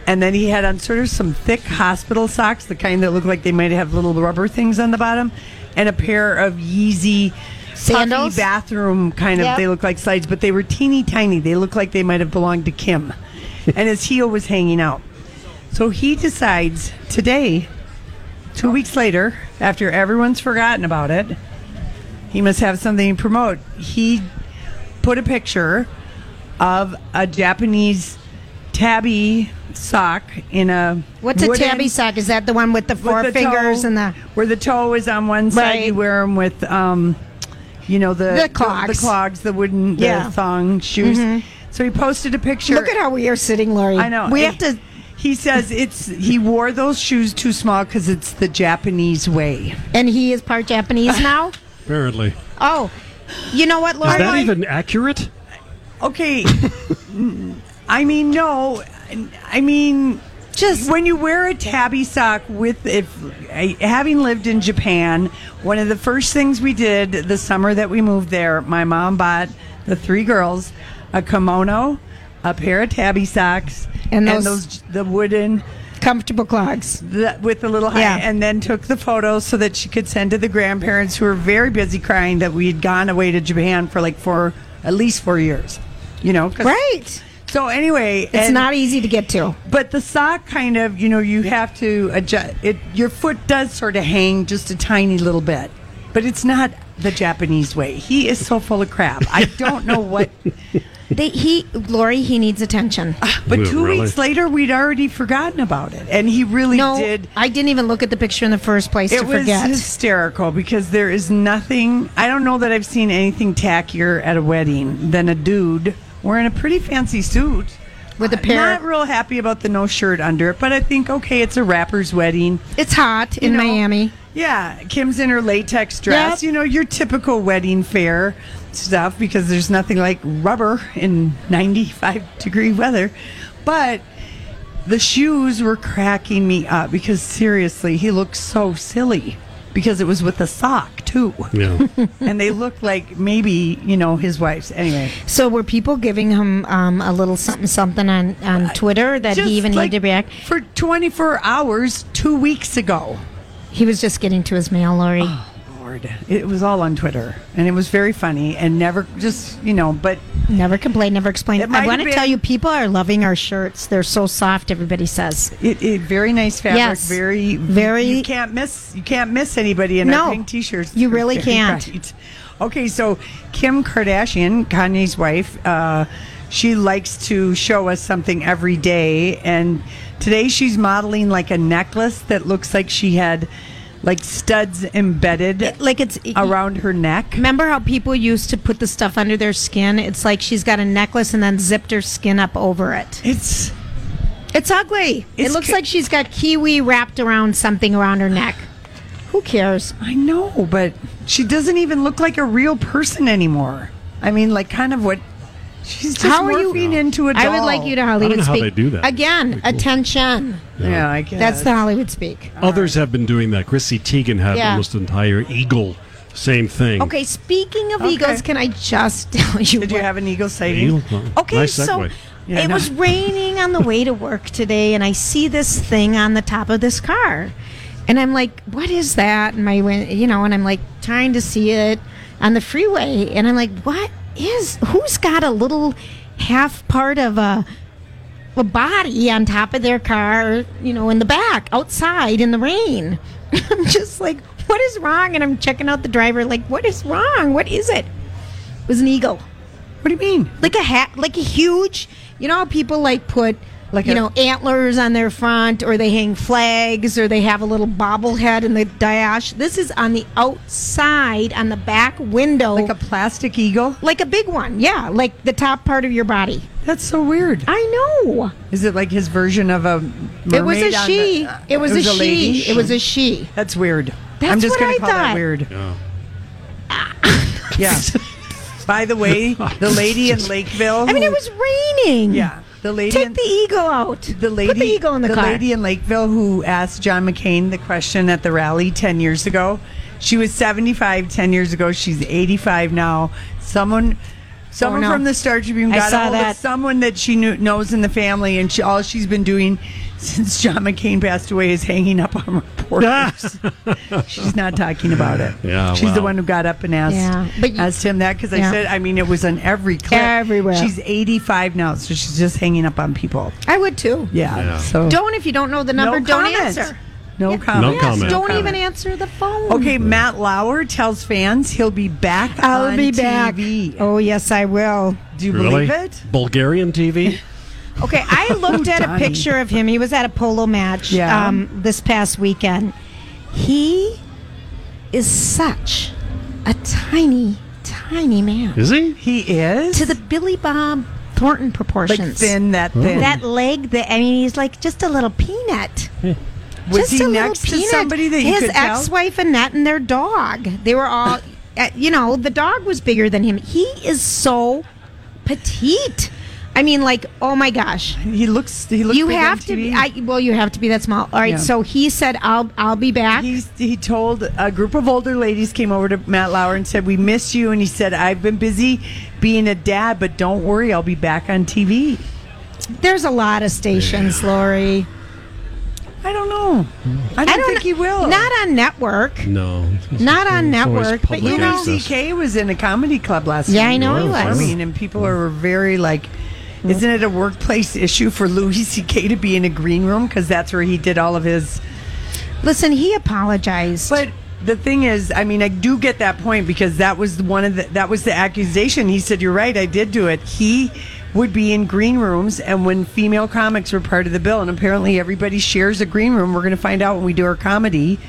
S4: and then he had on sort of some thick hospital socks, the kind that look like they might have little rubber things on the bottom, and a pair of Yeezy.
S2: Sandals?
S4: bathroom kind of
S2: Yep.
S4: they look like slides but they were teeny tiny they look like they might have belonged to kim and his heel was hanging out so he decides today two weeks later after everyone's forgotten about it he must have something to promote he put a picture of a japanese tabi sock in a
S2: What's a
S4: wooden-
S2: tabi sock? Is that the one with the four
S4: with the
S2: fingers
S4: toe-
S2: and the
S4: where the toe is on one side.
S2: Right.
S4: You wear them with, um, you know, the
S2: The clogs.
S4: the, clogs, the wooden, the
S2: Yeah.
S4: thong shoes.
S2: Mhm.
S4: So he posted a picture.
S2: Look at how we are sitting, Lori.
S4: I know.
S2: We
S4: And
S2: have to.
S4: He says it's he wore those shoes too small because it's the Japanese way.
S2: And he is part Japanese now.
S1: Apparently.
S2: Oh, you know what, Lori?
S1: Is that even accurate?
S4: Okay. I mean, no. I mean, just when you wear a tabi sock with if having lived in Japan, one of the first things we did the summer that we moved there, my mom bought the three girls a kimono, a pair of tabi socks,
S2: And
S4: and
S2: those-
S4: those, the wooden
S2: comfortable clogs
S4: the, with the little high,
S2: Yeah.
S4: and then took the photos so that she could send to the grandparents who were very busy crying that we had gone away to Japan for like four at least four years. You know, 'cause-
S2: Right.
S4: So anyway,
S2: It's
S4: and-
S2: not easy to get to.
S4: But the sock kind of, you know, you have to adjust. It your foot does sort of hang just a tiny little bit, but it's not the Japanese way. He is so full of crap. I don't know what.
S2: They, he, Lori, he needs attention.
S4: Ah, but two weeks later, we'd already forgotten about it, and he really
S2: no,
S4: did.
S2: I didn't even look at the picture in the first place
S4: It
S2: to
S4: was
S2: forget.
S4: hysterical because there is nothing. I don't know that I've seen anything tackier at a wedding than a dude wearing a pretty fancy suit
S2: with a uh, pair.
S4: Not real happy about the no shirt under it, but I think okay, it's a rapper's wedding.
S2: It's hot in
S4: know,
S2: Miami.
S4: Yeah, Kim's in her latex dress. You know, your typical wedding fair stuff because there's nothing like rubber in 95 degree weather. But the shoes were cracking me up because seriously, he looks so silly. Because it was with a sock too.
S1: Yeah.
S4: and they looked like maybe you know his wife's. Anyway,
S2: So were people giving him um, a little something something on, on Twitter that
S4: Just
S2: he even
S4: like
S2: needed to react?
S4: for 24 hours two weeks ago.
S2: He was just getting to his mail, Lori.
S4: It was all on Twitter, and it was very funny, and never just you know, but
S2: Never complain, never explain. I want to tell you, people are loving our shirts. They're so soft. Everybody says.
S4: It, it very nice fabric,
S2: Yes.
S4: very
S2: Very-
S4: You can't miss. You can't miss anybody in
S2: No.
S4: our pink t-shirts.
S2: You really can't.
S4: bright. Okay, so Kim Kardashian, Kanye's wife, uh, she likes to show us something every day, and today she's modeling like a necklace that looks like she had like studs embedded,
S2: like it's
S4: around her neck.
S2: Remember how people used to put the stuff under their skin? It's like she's got a necklace and then zipped her skin up over it.
S4: It's
S2: it's ugly. it looks
S4: ki-
S2: like she's got kiwi wrapped around something around her neck. Who cares?
S4: I know, but she doesn't even look like a real person anymore. I mean, like kind of what she's just
S2: How are you-
S4: morphing into a doll.
S2: I would like you to Hollywood
S1: know how
S2: speak
S1: they do that.
S2: again. Attention.
S4: Yeah, I guess
S2: That's the Hollywood speak.
S1: Others have been doing that. Chrissy Teigen had
S2: Yeah.
S1: almost an entire eagle. Same thing.
S2: Okay, speaking of
S4: Okay.
S2: eagles, can I just tell you?
S4: Did you
S2: what-
S4: have an eagle sighting?
S1: Eagle? Oh,
S2: Okay,
S1: nice
S2: so
S1: segue.
S4: Yeah,
S2: it
S4: no.
S2: was raining on the way to work today, and I see this thing on the top of this car, and I'm like, "What is that?" And my, win- you know, and I'm like trying to see it on the freeway, and I'm like, "What is? Who's got a little half part of a?" A body on top of their car, you know, in the back, outside in the rain. I'm just like, what is wrong? And I'm checking out the driver, like, what is wrong? What is it? It was an eagle.
S4: What do you mean?
S2: Like a hat, like a huge. You know how people like put
S4: Like
S2: you
S4: a-
S2: know antlers on their front, or they hang flags, or they have a little bobblehead in the dash. This is on the outside, on the back window,
S4: Like a plastic eagle?
S2: like a big one. Yeah, like the top part of your body.
S4: That's so weird.
S2: I know.
S4: Is it like his version of a mermaid?
S2: It was a she.
S4: the- uh,
S2: it was, a, she.
S4: lady?
S2: It was a she.
S4: That's weird.
S2: That's
S4: I'm just
S2: what
S4: gonna
S2: I
S4: call that
S2: thought.
S4: weird.
S1: Yeah.
S4: Yeah. By the way, the lady in Lakeville.
S2: I mean, it was raining.
S4: Yeah. The lady
S2: Take
S4: in,
S2: the eagle out.
S4: the lady
S2: Put the eagle in the, car.
S4: lady in Lakeville who asked John McCain the question at the rally 10 years ago. She was 75 10 years ago. She's 85 now. Someone someone
S2: Oh, no.
S4: from the Star Tribune got a hold
S2: that.
S4: of someone that she knew, knows in the family and she, all she's been doing since John McCain passed away is hanging up on reporters. she's not talking about it.
S1: Yeah,
S4: She's the one who got up and asked
S2: Yeah, but you-
S4: asked him that because I said I mean it was on every clip
S2: Everywhere.
S4: She's 85 now, so she's just hanging up on people.
S2: I would too.
S4: Yeah.
S1: Yeah.
S4: So
S2: Don't if you don't know the number.
S4: No
S2: don't
S4: comment.
S2: answer.
S4: no comment.
S1: No
S2: Yes,
S1: comment.
S2: Don't
S4: comment.
S2: even answer the phone.
S4: Okay, Matt Lauer tells fans he'll be back
S2: I'll
S4: on
S2: be back. Oh yes, I will.
S4: Do you
S1: Really?
S4: believe it?
S1: Bulgarian TV?
S2: Okay, I looked at a picture of him. He was at a polo match
S4: Yeah.
S2: um, this past weekend. He is such a tiny, tiny man.
S1: Is he?
S4: He is
S2: To the Billy Bob Thornton
S4: like
S2: proportions.
S4: thin, that thin.
S2: That leg, that I mean, he's like just a little peanut.
S4: was
S2: just
S4: he
S2: a little
S4: next to
S2: peanut.
S4: somebody that you
S2: his
S4: could tell?
S2: ex-wife Annette and their dog? They were all, uh, you know, the dog was bigger than him. He is so petite. I mean, like, oh my gosh.
S4: He looks. He looks.
S2: you
S4: big
S2: have to be. I, well, you have to be that small. All right.
S4: Yeah.
S2: So he said, "I'll I'll be back."
S4: He's, he told a group of older ladies came over to Matt Lauer and said, "We miss you." And he said, "I've been busy being a dad, but don't worry, I'll be back on TV."
S2: There's a lot of stations, Lori.
S4: I don't know. I don't, think
S2: kn-
S4: he will.
S2: Not on network.
S1: No.
S2: Not on network, but you know-
S4: CK was in a comedy club last night.
S2: Yeah,
S4: week.
S2: I know he was.
S4: I mean, and people are very like, Mm-hmm. isn't it a workplace issue for Louis C.K. to be in a green room because that's where he did all of his.
S2: Listen, he apologized.
S4: But the thing is, I mean, I do get that point because that was one of the that was the accusation. He said, "You're right, I did do it." He would be in green rooms, and when female comics were part of the bill, and apparently everybody shares a green room. We're going to find out when we do our comedy.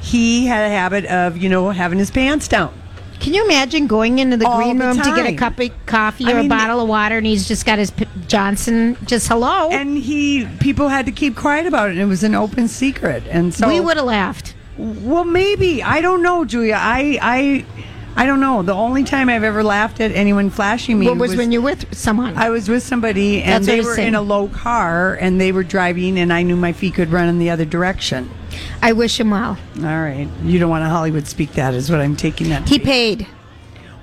S4: He had a habit of, you know, having his pants down.
S2: Can you imagine going into the
S4: All
S2: green
S4: the
S2: room to get a cup of coffee
S4: I
S2: or
S4: mean,
S2: a bottle of water, and he's just got his P- Johnson? Just hello.
S4: and he people had to keep quiet about it and it was an open secret and so
S2: we would have laughed.
S4: well maybe i don't know julia i i i don't know the only time i've ever laughed at anyone flashing me
S2: What was, when you're with someone?
S4: i was with somebody and
S2: That's
S4: they were
S2: saying.
S4: in a low car and they were driving and i knew my feet could run in the other direction
S2: I wish him well.
S4: All right. You don't want to Hollywood speak that, is what I'm taking that.
S2: He paid.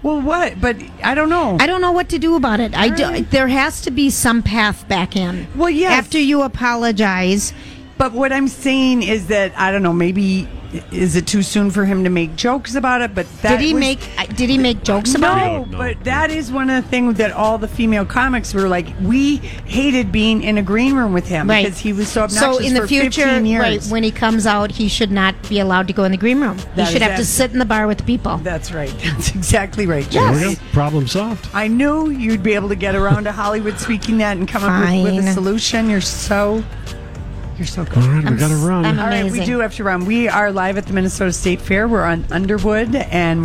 S4: Well, what? But I don't know.
S2: I don't know what to do about it. I do,
S4: right.
S2: there has to be some path back in.
S4: Well, yes.
S2: After you apologize,
S4: But what I'm saying is that I don't know. Maybe is it too soon for him to make jokes about it? But that
S2: did he
S4: was-
S2: make uh, did he make jokes about
S4: no,
S2: it?
S1: No.
S4: but that is one of the things that all the female comics were like. We hated being in a green room with him
S2: Right.
S4: because he was so obnoxious
S2: So in the
S4: for
S2: future, right when he comes out, he should not be allowed to go in the green room.
S4: That
S2: he should
S4: is
S2: have to sit in the bar with the people.
S4: That's right. That's exactly right.
S1: There we go. Problem solved.
S4: I knew you'd be able to get around to Hollywood speaking that and come up with, with a solution. You're so, you're so good.
S1: All right, we got to run.
S2: I'm
S4: All right, we
S2: Amazing.
S4: do have to run. We are live at the Minnesota State Fair. We're on Underwood, and we're